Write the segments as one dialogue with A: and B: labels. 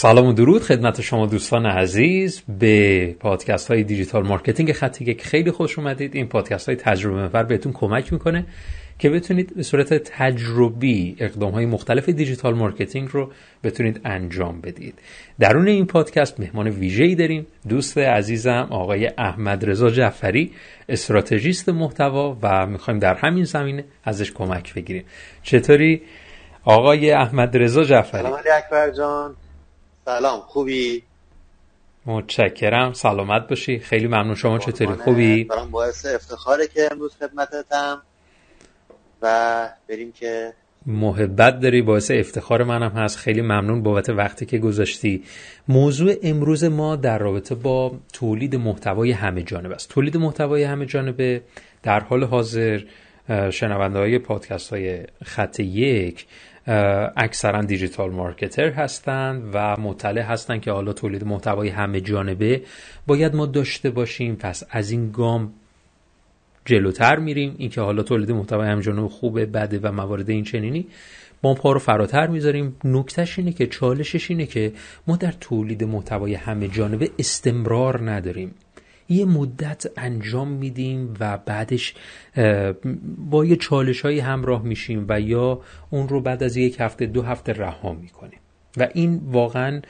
A: سلام و درود خدمت شما دوستان عزیز به پادکست های digital marketing خط یک خیلی خوش اومدید. این پادکست های تجربه محور بهتون کمک می‌کنه که بتونید به صورت تجربی اقدام های مختلف digital marketing رو بتونید انجام بدید. درون این پادکست مهمان ویژه‌ای داریم. دوست عزیزم آقای احمد رضا جعفری استراتژیست محتوا و می‌خوایم در همین زمینه ازش کمک بگیریم. چطوری آقای احمد رضا جعفری؟
B: سلام علی اکبر جان. سلام خوبی؟
A: متشکرم سلامت باشی. خیلی ممنون شما چطوری؟ خوبی؟
B: برام باعث افتخاره که امروز خدمتتم و بریم که
A: محبت داری باعث افتخار منم هست. خیلی ممنون بابت وقتی که گذاشتی. موضوع امروز ما در رابطه با تولید محتوای همه جانبه است. تولید محتوای همه جانبه. در حال حاضر شنونده های پادکست های خط یک اکثرا دیجیتال مارکتر هستند و مطلع هستند که حالا تولید محتوای همه جانبه باید ما داشته باشیم. پس از این گام جلوتر میریم. اینکه حالا تولید محتوای همه جانبه خوبه بده و موارد این چنینی ما پا رو فراتر می‌ذاریم. نکتهش اینه که چالشش اینه که ما در تولید محتوای همه جانبه استمرار نداریم. یه مدت انجام میدیم و بعدش با یه چالش های همراه میشیم و یا اون رو بعد از یک هفته دو هفته رها می‌کنیم. و این واقعا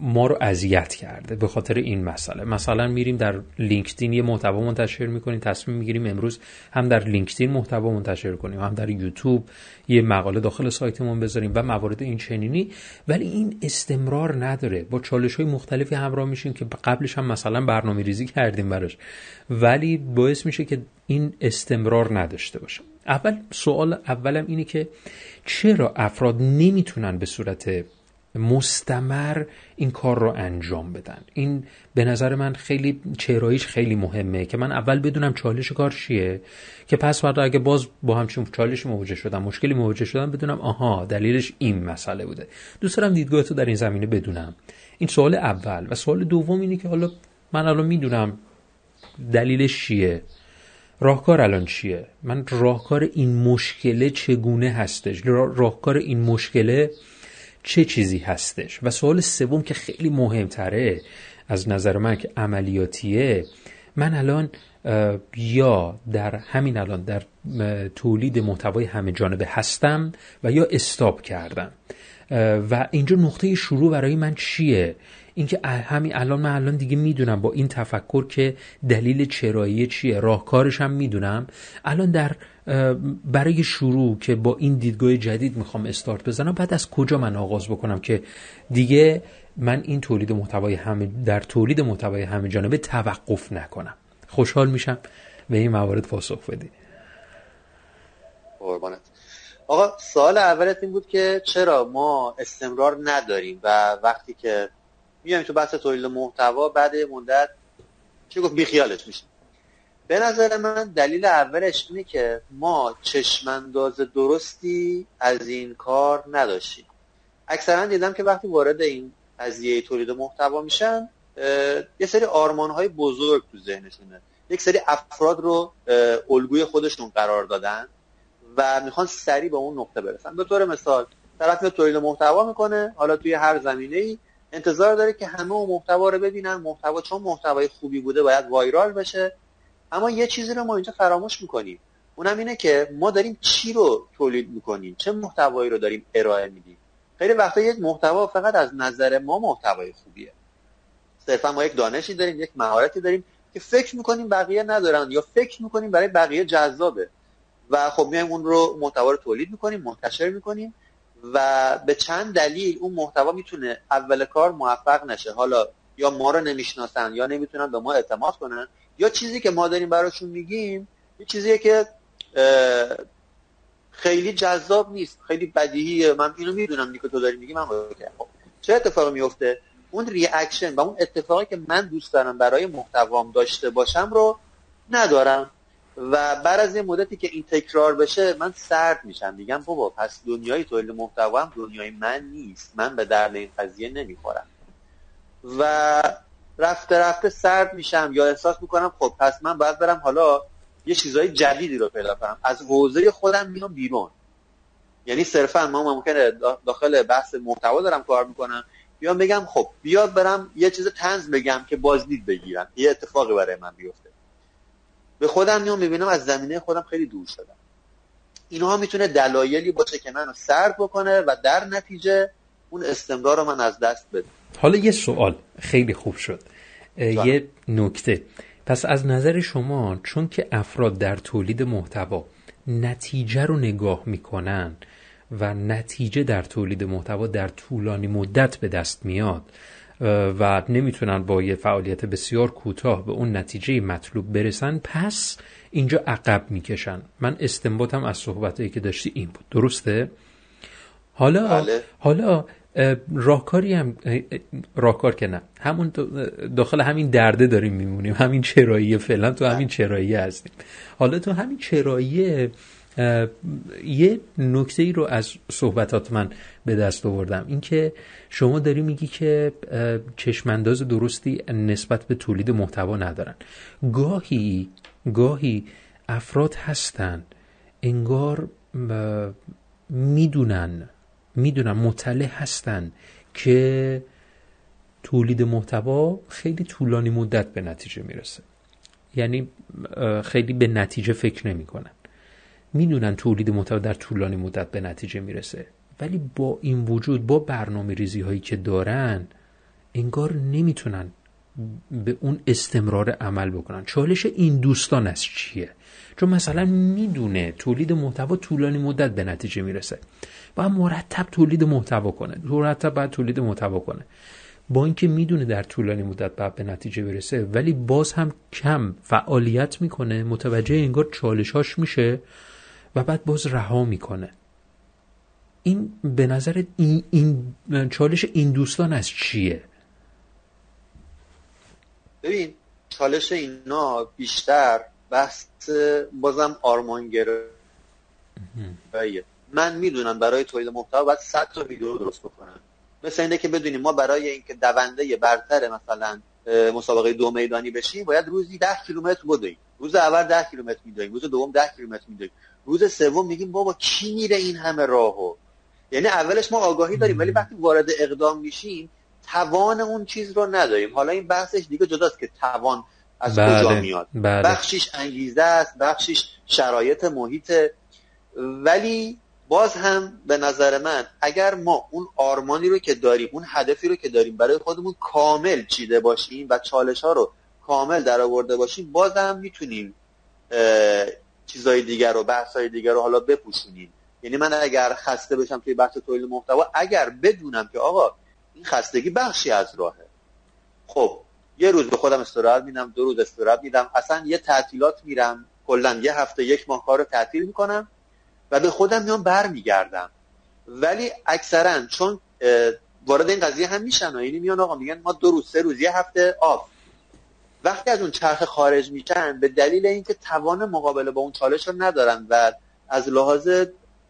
A: ما رو اذیت کرده به خاطر این مسئله. مثلا میریم در لینکدین یه محتوا منتشر می‌کنیم تصمیم می‌گیریم امروز هم در لینکدین محتوا منتشر کنیم هم در یوتیوب یه مقاله داخل سایتمون بذاریم و موارد این چنینی. ولی این استمرار نداره. با چالش های مختلفی همراه میشیم که قبلش هم مثلا برنامه ریزی کردیم براش. ولی باعث میشه که این استمرار نداشته باشه. اول سوال اولم اینه که چرا افراد نمی‌تونن به صورت مستمر این کار رو انجام بدن؟ این به نظر من خیلی چراییش خیلی مهمه که من اول بدونم چالش کار چیه که پس فردا اگه باز با همچین چالش مواجه شدم مشکلی مواجه شدم بدونم آها دلیلش این مسئله بوده. دوست دارم دیدگاه تو در این زمینه بدونم. این سوال اول. و سوال دوم اینه که حالا من الان می‌دونم دلیلش چیه؟ راهکار الان چیه؟ من راهکار این مشکله چگونه هستش؟ راهکار این مشکله چه چیزی هستش؟ و سوال سوم که خیلی مهمتره از نظر من که عملیاتیه من الان یا در همین الان در تولید محتوای همه جانبه هستم و یا استاب کردم. و اینجا نقطه شروع برای من چیه؟ اینکه همین الان من الان دیگه می‌دونم با این تفکر که دلیل چرایی چیه. راهکارش هم می‌دونم. الان در برای شروع که با این دیدگاه جدید می‌خوام استارت بزنم بعد از کجا من آغاز بکنم که دیگه من این تولید محتوای همه در تولید محتوای همه جانبه توقف نکنم. خوشحال میشم. به این موارد پاسخ بدی.
B: قربانت. آقا سوال اولت این بود که چرا ما استمرار نداریم و وقتی که میایم تو بحث تولید محتوا بعد مدت چه گفت؟ بیخیالش میشیم. به نظر من دلیل اولش اینه که ما چشمانداز درستی از این کار نداشتیم. اکثرا دیدم که وقتی وارد این قضیه تولید محتوا میشن یه سری آرمان های بزرگ تو ذهنشونه. یک سری افراد رو الگوی خودشون قرار دادن. و می‌خوان سریع به اون نقطه برسن. به طور مثال طرف تولید محتوا می‌کنه حالا توی هر زمینه ای انتظار داره که همه اون محتوا رو ببینن. محتوا چون محتوای خوبی بوده باید وایرال بشه. اما یه چیزی رو ما اینجا فراموش می‌کنیم. اونم اینه که ما داریم چی رو تولید می‌کنیم؟ چه محتوایی رو داریم ارائه میدیم؟ خیلی وقتا یک محتوا فقط از نظر ما محتوای خوبیه. صرفا ما یک دانشی داریم یک مهارتی داریم که فکر می‌کنیم بقیه ندارن یا فکر می‌کنیم برای بقیه جذابه. و خب میایم اون رو محتوا رو تولید می‌کنیم منتشر می‌کنیم و به چند دلیل اون محتوا می‌تونه اول کار موفق نشه. حالا یا ما رو نمی‌شناسن یا نمی‌تونن به ما اعتماد کنن یا چیزی که ما داریم براشون میگیم یه چیزیه که خیلی جذاب نیست خیلی بدیهیه. من اینو می‌دونم دیگه تو داری میگی من خب چه اتفاقی میفته اون ریاکشن و اون اتفاقی که من دوست دارم برای محتوام داشته باشم رو ندارم. و بعد از یه مدتی که این تکرار بشه من سرد میشم. میگم بابا پس دنیای تولید محتوا هم دنیای من نیست. من به درد این قضیه نمی‌خورم. و رفته رفته سرد میشم. یا احساس می‌کنم خب پس من باید برم حالا یه چیزای جدیدی رو پیدا کنم. از حوزه خودم میام بیرون. یعنی صرفا ما ممکنه داخل بحث محتوا دارم کار می‌کنم. بیام بگم خب بیا برم یه چیز تنز بگم که بازدید بگیرم یه اتفاقی برای من بیفته. به خودم میام می‌بینم از زمینه خودم خیلی دور شدم. اینها می‌تونه دلایلی باشه که منو سرد بکنه و در نتیجه اون استمرار رو من از دست بده.
A: حالا یه سوال خیلی خوب شد. یه نکته. پس از نظر شما چون که افراد در تولید محتوا نتیجه رو نگاه می‌کنن و نتیجه در تولید محتوا در طولانی مدت به دست میاد و نمی‌تونن با یه فعالیت بسیار کوتاه به اون نتیجه مطلوب برسن پس اینجا عقب می‌کشن. من استنباطم از صحبتایی که داشتی این بود. درسته؟ حالا
B: بله.
A: حالا راهکاری هم راهکار که نه. همون داخل همین درده داریم میمونیم. همین چرایی فعلا تو همین چرایی هستیم. حالا تو همین چرایی یه نکته ای رو از صحبتات من به دست آوردم. اینکه شما داری میگی که چشمانداز درستی نسبت به تولید محتوا ندارن. گاهی گاهی افراد هستن انگار می‌دونن می‌دونن مطلع هستن که تولید محتوا خیلی طولانی مدت به نتیجه می‌رسه. یعنی خیلی به نتیجه فکر نمی‌کنن. می‌دونن تولید محتوا در طولانی مدت به نتیجه می‌رسه. ولی با این وجود با برنامه ریزی هایی که دارن انگار نمی‌تونن به اون استمرار عمل بکنن. چالش این دوستان از چیه؟ چون مثلا می‌دونه تولید محتوا طولانی مدت به نتیجه می‌رسه. باید مرتب تولید محتوا کنه. مرتب باید تولید محتوا کنه. با اینکه می‌دونه در طولانی مدت باید به نتیجه برسه ولی باز هم کم فعالیت می‌کنه. متوجه انگار چالشاش میشه. و بعد باز رها می‌کنه. این به نظر این, این چالش این دوستان از چیه؟
B: ببین چالش اینا بیشتر بحث بازم آرمانگراییه من می‌دونم برای تولید محتوا باید 100 تا ویدیو درست بکنم مثل اینه که بدونیم ما برای اینکه دونده برتر مثلا مسابقه دو میدانی بشیم باید روزی 10 کیلومتر بدویم روز اول 10 کیلومتر میدویم روز دوم 10 کیلومتر میدویم روز سوم میگیم بابا کی میره این همه راهو؟ یعنی اولش ما آگاهی داریم ولی وقتی وارد اقدام میشیم توان اون چیز رو نداریم. حالا این بحثش دیگه جداست که توان از بله، کجا میاد؟
A: بله.
B: بخشیش انگیزه است بخشیش شرایط محیط. ولی باز هم به نظر من اگر ما اون آرمانی رو که داریم اون هدفی رو که داریم برای خودمون کامل چیده باشیم و چالش ها رو کامل در آورده باشیم باز هم می‌تونیم چیزای دیگر رو بحثای دیگر رو حالا بپوشونیم یعنی من اگر خسته بشم توی بحث تولید محتوا اگر بدونم که آقا این خستگی بخشی از راهه. خب یه روز به خودم استراحت میدم دو روز استراحت میدم اصلا یه تعطیلات میرم کلا یه هفته یک ماه کار تعطیل می‌کنم و به خودم میام برمیگردم. ولی اکثرا چون وارد این قضیه هم میشن و یعنی میان آقا میگن ما دو روز سه روز یه هفته آف. وقتی از اون چرخ خارج میشن به دلیل اینکه توان مقابله با اون چالش رو ندارن و از لحاظ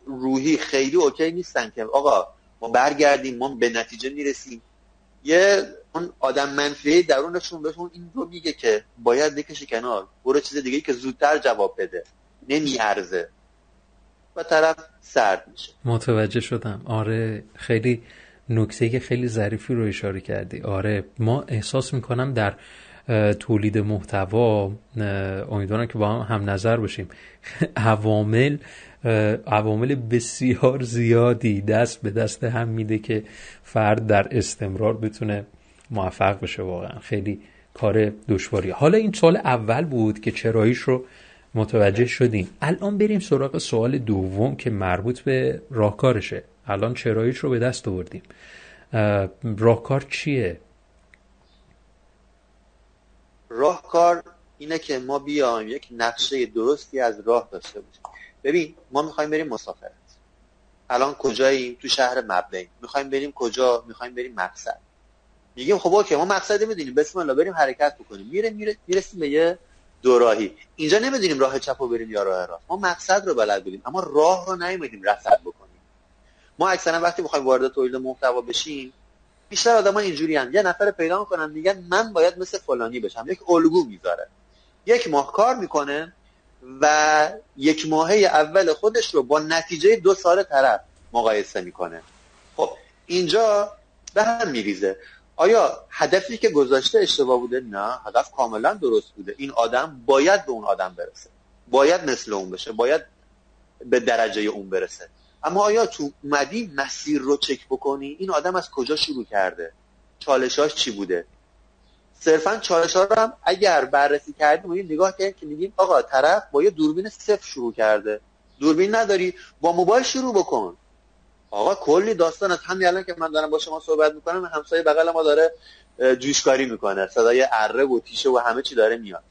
B: روحی خیلی اوکی نیستن که آقا ما برگردیم ما به نتیجه می‌رسیم. یه اون آدم منفی درونشون بهشون این رو میگه که باید بکشی کنار برو چیز دیگه که زودتر جواب بده نمیارزه. و طرف سرد میشه.
A: متوجه شدم. آره خیلی نکته خیلی ظریفی رو اشاره کردی. آره ما احساس می‌کنم در تولید محتوا امیدوارم که با هم هم نظر باشیم. عوامل عوامل بسیار زیادی دست به دست هم میده که فرد در استمرار بتونه موفق بشه واقعا. خیلی کار دشواری. حالا این سال اول بود که چراییش رو متوجه شدیم. الان بریم سراغ سوال دوم که مربوط به راهکارشه. الان چراییش رو به دست آوردیم. راهکار چیه؟
B: راهکار اینه که ما بیایم یک نقشه درستی از راه داشته باشیم. ببین ما می‌خوایم بریم مسافرت. الان کجاییم تو شهر مبدعیم می‌خوایم بریم کجا؟ می‌خوایم بریم مقصد. میگیم خب اوکی ما مقصدی می‌دونیم. بسم الله بریم حرکت بکنیم. میره میره می‌رسیم به یه دوراهی. اینجا نمی‌دونیم راه چپ رو بریم یا راه راست. ما مقصد رو بلد بودیم اما راه رو نمی‌دونیم رصد بکنیم. ما اکثرا وقتی می‌خوایم وارد تولید محتوا بشیم بیشتر آدم اینجوری یه نفر پیدا می‌کنن میگن من باید مثل فلانی بشم. یک الگو می‌ذاره. یک ماه کار می‌کنه و یک ماهه اول خودش رو با نتیجه دو سال طرف مقایسه می‌کنه. خب اینجا به هم میریزه. آیا هدفی که گذاشته اشتباه بوده؟ نه هدف کاملا درست بوده. این آدم باید به اون آدم برسه. باید مثل اون بشه. باید به درجه اون برسه. اما آیا تو مدی مسیر رو چک بکنی؟ این آدم از کجا شروع کرده؟ چالشاش چی بوده؟ صرفا چالش ها هم اگر بررسی کردیم نگاه کرد که میگیم آقا طرف با یه دوربین صفر شروع کرده. دوربین نداری با موبایل شروع بکن. آقا کلی داستان از همین الان که من دارم با شما صحبت می‌کنم همسایه بغل ما داره جوشکاری می‌کنه. صدای اره و تیشه و همه چی داره میاد.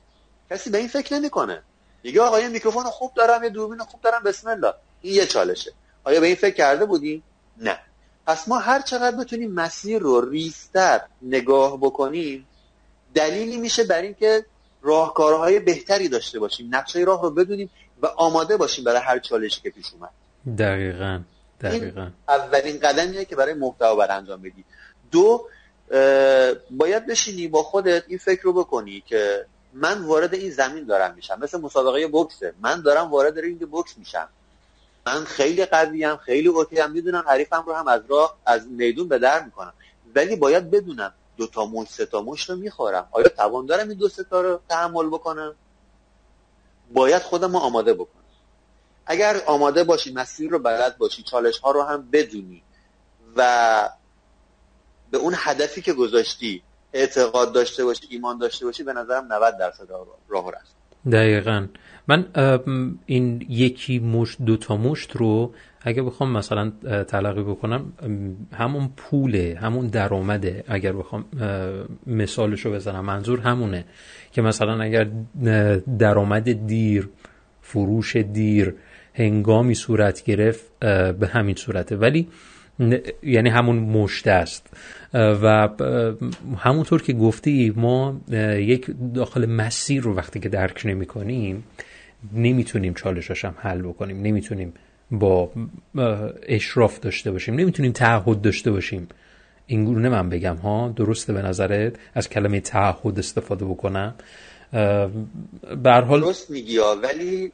B: کسی به این فکر نمی‌کنه. میگه آقا یه میکروفون خوب دارم یه دوربین خوب دارم بسم الله. این یه چالشه. آیا به این فکر کرده بودیم نه. پس ما هر چقدر بتونیم مسیر رو ریستر نگاه بکنیم دلیلی میشه بر اینکه راهکارهای بهتری داشته باشیم نقشه راه رو بدونیم و آماده باشیم برای هر چالشی که پیش اومد.
A: دقیقا دقیقا.
B: اولین قدمیه که برای محتوا بر انجام بدی. دو باید بشینی با خودت این فکر رو بکنی که من وارد این زمین دارم میشم. مثل مسابقه بوکسه من دارم وارد رینگ بوکس میشم. من خیلی قویم خیلی okay هم می‌دونم حریفم رو هم از راه از میدون به در می‌کنم. ولی باید بدونم دو تا مشت سه تا مشت رو می‌خورم. آیا توان دارم این دو سه تا رو تحمل بکنم؟ باید خودم رو آماده بکنم. اگر آماده باشی مسیر رو بلد باشی چالش ها رو هم بدونی و به اون هدفی که گذاشتی اعتقاد داشته باشی ایمان داشته باشی به نظرم 90 درصد راه رفت.
A: دقیقا. من این یکی مشت دو تا مشت رو اگر بخوام مثلا تلقی بکنم همون پوله همون درآمده اگر بخوام مثالش رو بزنم منظور همونه که مثلا اگر درآمد دیر فروش دیر هنگامی صورت گرفت به همین صورته. ولی یعنی همون مشته است. و همونطور که گفتی ما یک داخل مسیر رو وقتی که درک نمی کنیم نمی‌تونیم چالشاش هم حل بکنیم. نمی‌تونیم با اشراف داشته باشیم. نمی‌تونیم تعهد داشته باشیم. این گونه من بگم ها درسته به نظرت؟ از کلمه تعهد استفاده بکنم.
B: به حال درست میگی ولی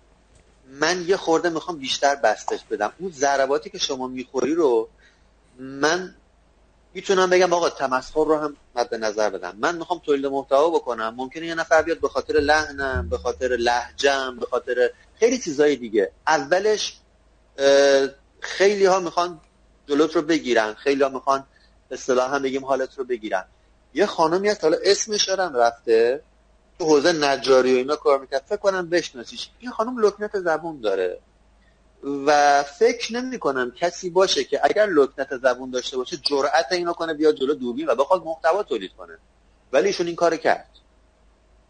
B: من یه خورده می‌خوام بیشتر بستش بدم. اون ضرباتی که شما می‌خوری رو من می‌تونم بگم آقا تمسخر رو هم مد نظر بدم. من می‌خوام تولید محتوا بکنم. ممکنه یه نفر بیاد به خاطر لحنم به خاطر لهجم به خاطر خیلی چیزای دیگه. اولش خیلی ها می‌خوان جلوت رو بگیرن. خیلی ها می‌خوان اصطلاح هم بگیم حالت رو بگیرن. یه خانمی هست حالا اسمش دارم رفته تو حوزه نجاری و اینا کار می‌کرد. فکر کنم بشناسیش. این خانم لکنت زبون داره. و فکر نمی کنم کسی باشه که اگر لکنت زبون داشته باشه جرأت اینو کنه بیاد جلو دوربین و بخواد محتوا تولید کنه. ولی ایشون این کار کرد.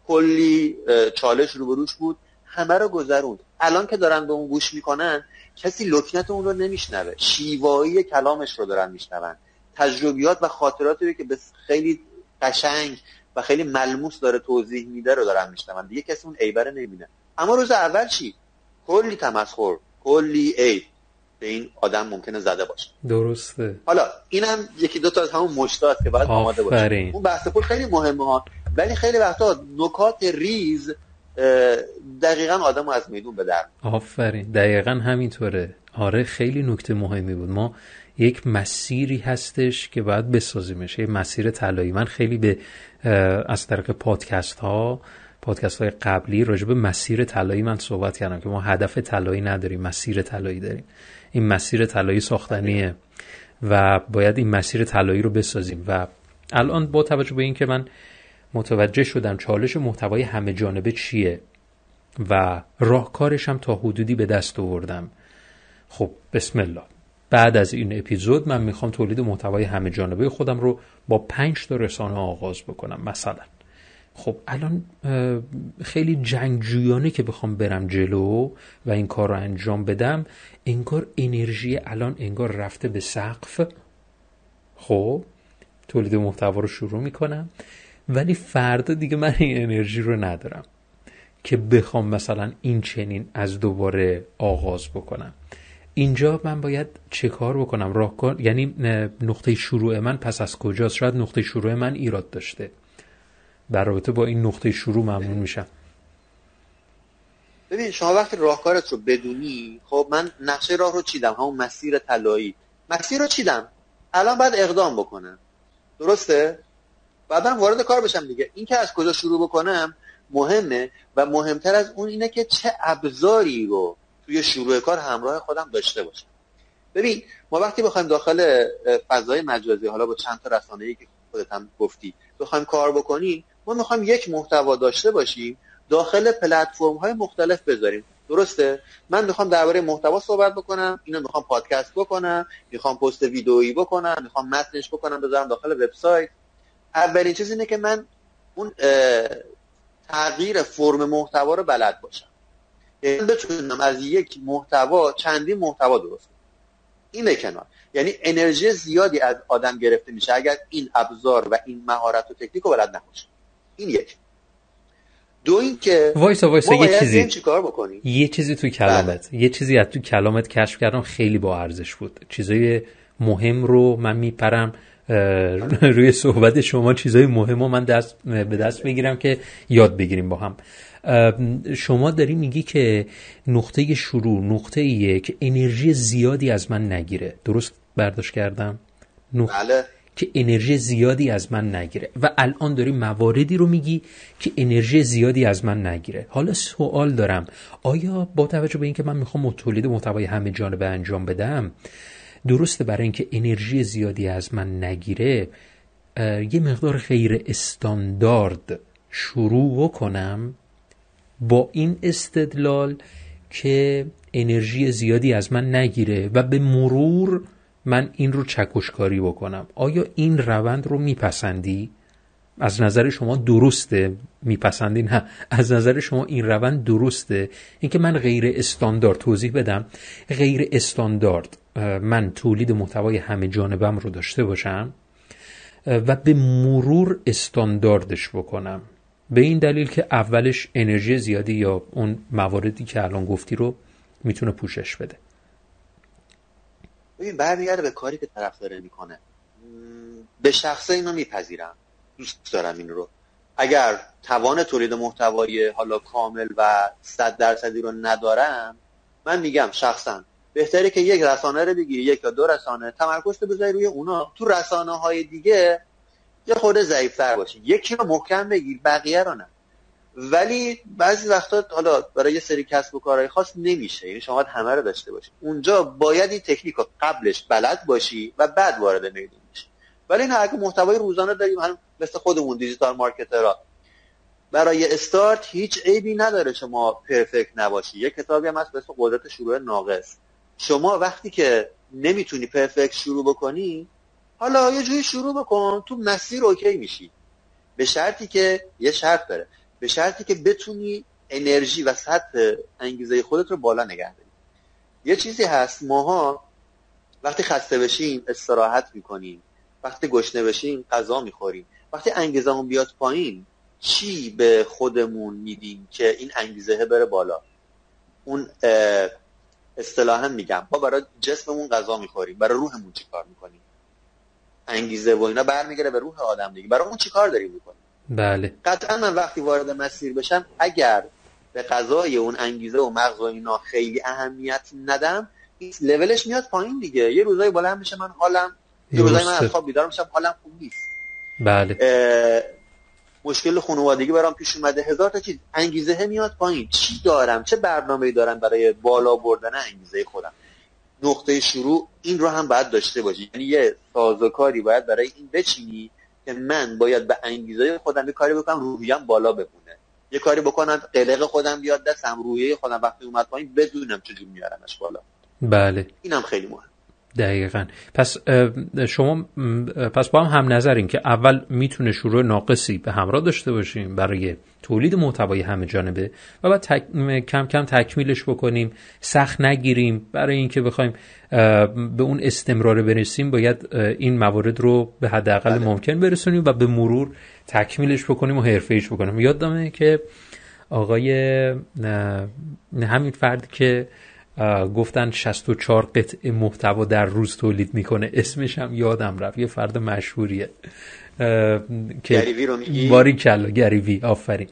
B: کلی چالش روبروش بود. همه رو گذروند. الان که دارن به اون گوش می‌کنن کسی لکنت اون رو نمیشنوه. شیوایی کلامش رو دارن میشنون. تجربیات و خاطراتی که به خیلی قشنگ و خیلی ملموس داره توضیح میده رو دارن میشنون. دیگه کسی اون عیبره نمی‌بینه. اما روز اول چی؟ کلی تمسخر. کلی عیب به این آدم ممکنه زده باشه.
A: درسته.
B: حالا اینم یکی دو تا از همون مشتات که باید آماده باشه. اون بحث پول خیلی مهمه ها. ولی خیلی وقتا نکات ریز دقیقا آدم از میدون به در
A: آفرین. دقیقا همینطوره. آره خیلی نکته مهمی بود. ما یک مسیری هستش که باید بسازیمش. یه مسیر طلایی. من خیلی به از طریق پادکست ها پادکست های قبلی راجع به مسیر طلایی من صحبت کردم که ما هدف طلایی نداریم مسیر طلایی داریم. این مسیر طلایی ساختنیه و باید این مسیر طلایی رو بسازیم. و الان با توجه به اینکه من متوجه شدم چالش محتوای همه جانبه چیه و راهکارش هم تا حدودی به دست آوردم خب بسم الله. بعد از این اپیزود من می‌خوام تولید محتوای همه جانبه خودم رو با پنج تا رسانه آغاز بکنم مثلا. خب الان خیلی جنگجویانه که بخوام برم جلو و این کار رو انجام بدم انگار انرژی الان انگار رفته به سقف. خب تولید محتوا رو شروع می‌کنم ولی فردا دیگه من این انرژی رو ندارم که بخوام مثلا این چنین از دوباره آغاز بکنم. اینجا من باید چه کار بکنم؟ راهکار یعنی نقطه شروع من پس از کجاست؟ شاید نقطه شروع من ایراد داشته. در رابطه با این نقطه شروع ممنون میشم.
B: ببین شما وقتی راهکارت رو بدونی خب من نقشه راه رو چیدم همون مسیر طلایی. مسیر رو چیدم؟ الان باید اقدام بکنم. درسته؟ بعدا وارد کار بشم دیگه. این که از کجا شروع بکنم مهمه و مهمتر از اون اینه که چه ابزاری رو توی شروع کار همراه خودم داشته باشم. ببین ما وقتی بخوایم داخل فضای مجازی حالا با چند تا رسانه‌ای که خودت هم گفتی بخوایم کار بکنیم ما می‌خوایم یک محتوا داشته باشیم داخل پلتفرم های مختلف بذاریم. درسته؟ من می‌خوام درباره محتوا صحبت بکنم اینو می‌خوام پادکست بکنم می‌خوام پست ویدئویی بکنم می‌خوام متنش بکنم بذارم داخل وبسایت. اولین چیز اینه که من اون تغییر فرم محتوا رو بلد باشم. یعنی بتونم از یک محتوا چندین محتوا درست این به کنار. یعنی انرژی زیادی از آدم گرفته میشه اگر این ابزار و این مهارت و تکنیک رو بلد نباشه این یک. دو این که
A: وایسا وایسا یه چیزی.
B: چیکار بکنیم؟
A: یه چیزی تو کلامت. بله. یه چیزی از تو کلامت کشف کردم خیلی با ارزش بود. چیزای مهم رو من میپرم روی صحبت شما چیزای مهم رو من دست به دست می‌گیرم که یاد بگیریم با هم. شما داری میگی که نقطه شروع نقطه یک انرژی زیادی از من نگیره. درست برداشت کردم؟
B: بله.
A: که انرژی زیادی از من نگیره. و الان داری مواردی رو میگی که انرژی زیادی از من نگیره. حالا سوال دارم. آیا با توجه به اینکه من می‌خوام تولید محتوای همه جانبه انجام بدم درسته برای اینکه انرژی زیادی از من نگیره یه مقدار غیر استاندارد شروع کنم با این استدلال که انرژی زیادی از من نگیره و به مرور من این رو چکشکاری بکنم. آیا این روند رو میپسندی؟ از نظر شما درسته میپسندی نه. از نظر شما این روند درسته؟ اینکه من غیر استاندارد توضیح بدم. غیر استاندارد من تولید محتوای همه جانبم رو داشته باشم و به مرور استانداردش بکنم. به این دلیل که اولش انرژی زیادی یا اون مواردی که الان گفتی رو می‌تونه پوشش بده.
B: ببین برمیگرده به کاری که طرف داره می‌کنه به شخصه اینو میپذیرم. دوست دارم این رو. اگر توان تولید محتوایی حالا کامل و صد درصدی رو ندارم من میگم شخصا بهتره که یک رسانه رو بگیری یک یا دو رسانه تمرکز تو بذاری روی اونا. تو رسانه های دیگه یه خورده ضعیفتر باشی. یکی رو محکم بگیر بقیه رو نه. ولی بعضی وقتا حالا برای یه سری کسب و کارهای خاص نمیشه. یعنی شما همه رو داشته باشی. اونجا باید این تکنیک رو قبلش بلد باشی و بعد وارد میدون ولی نه اگه محتوای روزانه داریم هم مثل خودمون دیجیتال مارکترها. برای استارت هیچ عیبی نداره شما پرفکت نباشی. یه کتابی هم هست مثل قدرت شروع ناقص. شما وقتی که نمی‌تونی پرفکت شروع بکنی حالا یه جوری شروع بکن تو مسیر اوکی میشی. به شرطی که یه شرط داره به شرطی که بتونی انرژی و سطح انگیزه خودت رو بالا نگه داری. یه چیزی هست ماها وقتی خسته بشیم استراحت می‌کنیم. وقتی گشنه بشیم غذا می‌خوریم. وقتی انگیزمون بیاد پایین چی به خودمون میدیم که این انگیزه بره بالا؟ اون اصطلاحا میگم. ما برای جسممون غذا می‌خوریم. برای روحمون چی کار می‌کنیم؟ انگیزه و اینا برمیگره به روح آدم دیگه. برای اون چی کار داریم می‌کنیم
A: بله.
B: قطعا من وقتی وارد مسیر بشم اگر به قضای اون انگیزه و مغز و اینا خیلی اهمیت ندم این لولش میاد پایین دیگه. یه روزایی بالا میشه من حالم یه روزایی من از خواب بیدار میشم حالم خوب نیست.
A: بله.
B: مشکل خانوادگی برام پیش اومده. هزار تا چیز. انگیزه میاد پایین. چی دارم؟ چه برنامه‌ای دارم برای بالا بردن انگیزه خودم؟ نقطه شروع این رو هم باید داشته باشی. یعنی یه سازوکاری باید برای این بچینی که من باید به انگیزه خودم یه کاری بکنم روحیم بالا بمونه. یه کاری بکنم قلق خودم بیاد دستم روحیه خودم وقتی اومد پایین بدونم چجور میارمش بالا.
A: بله.
B: اینم خیلی مهم
A: دقیقا پس شما پس با هم هم نظرین که اول می‌تونه شروع ناقصی به همراه داشته باشیم برای تولید محتوای همه جانبه و بعد کم کم تکمیلش بکنیم سخت نگیریم برای اینکه بخوایم به اون استمرار برسیم باید این موارد رو به حداقل بله. ممکن برسونیم و به مرور تکمیلش بکنیم و حرفه بکنیم یادمه که آقای همین فرد که گفتن 64 قطعه محتوا در روز تولید می‌کنه. اسمش هم یادم رفت. یه فرد مشهوریه.
B: که گریوی رو میگی؟
A: باری کلا. گریوی. آفرین.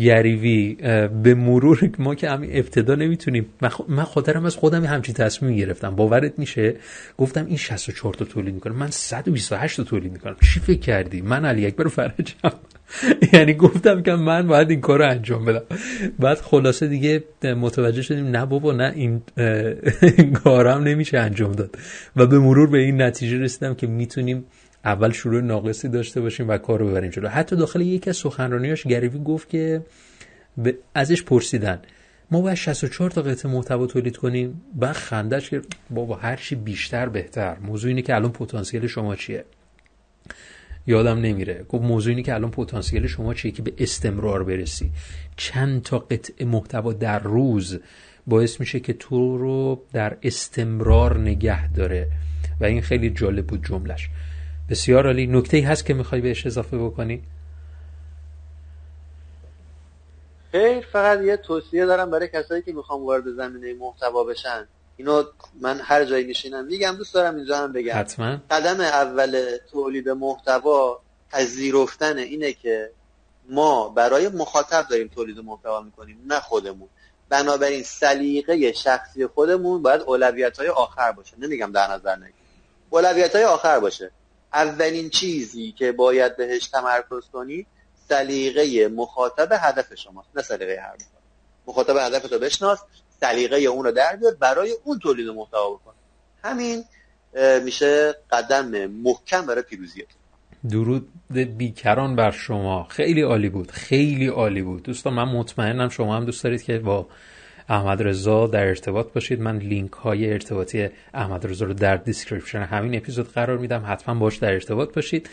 A: گریوی. به مرور ما که همین ابتدا نمی‌تونیم. من خاطرم از خودم همچین تصمیم گرفتم. باورت میشه؟ گفتم این 64 تا تولید می‌کنه. من 128 تا تولید می‌کنم. چی فکر کردی؟ من علی اکبر فرجم یعنی گفتم که من باید این کار رو انجام بدم. بعد خلاصه دیگه متوجه شدیم نه بابا نه این کارم نمیشه انجام داد. و به مرور به این نتیجه رسیدم که می‌تونیم اول شروع ناقصی داشته باشیم و کار رو ببریم جلو. حتی داخل یکی از سخنرانیاش گریوی گفت که ازش پرسیدن. ما باید 64 تا قطعه محتوا تولید کنیم. بعد خندش که بابا هر چی بیشتر بهتر. موضوع اینه که الان پتانسیل شما چیه؟ یادم نمیره. گفت موضوع اینه که الان پتانسیل شما چیه که به استمرار برسی. چند تا قطعه محتوا در روز باعث میشه که تو رو در استمرار نگه داره. و این خیلی جالب بود جملش بسیار عالی. نکته ای هست که می‌خوای بهش اضافه بکنی؟
B: خیر فقط یه توصیه دارم برای کسایی که می‌خوام وارد زمینه محتوا بشن. اینو من هر جایی میشینم میگم دوست دارم اینجا هم بگم.
A: حتما.
B: قدم اول تولید محتوا پذیرفتن اینه که ما برای مخاطب داریم تولید محتوا می‌کنیم نه خودمون. بنابراین سلیقه شخصی خودمون باید اولویت های آخر باشه. نمیگم در نظر نگیر. اولویت های آخر باشه. اولین چیزی که باید بهش تمرکز کنی سلیقه مخاطب هدف شماست نه سلیقه هر مخاطب هدف رو بشناس سلیقه اون رو در بیار برای اون تولید محتوا بکن همین میشه قدم محکم برای پیروزیت
A: درود بیکران بر شما. خیلی عالی بود خیلی عالی بود. دوستان من مطمئنم شما هم دوست دارید که با احمد رضا در ارتباط باشید. من لینک های ارتباطی احمد رضا رو در description همین اپیزود قرار میدم. حتما باش در ارتباط باشید.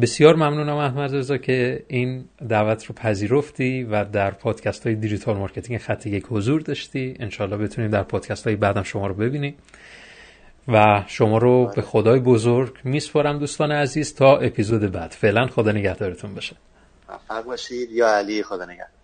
A: بسیار ممنونم احمد رضا که این دعوت رو پذیرفتی و در پادکست های digital marketing خط یک حضور داشتی. انشالله بتونیم در پادکست های بعدم شما رو ببینیم و شما رو به خدای بزرگ میسپارم دوستان عزیز تا اپیزود بعد. فعلا خدا نگهدارتون باشه.
B: موفق باشید یا علی خدا نگهدار.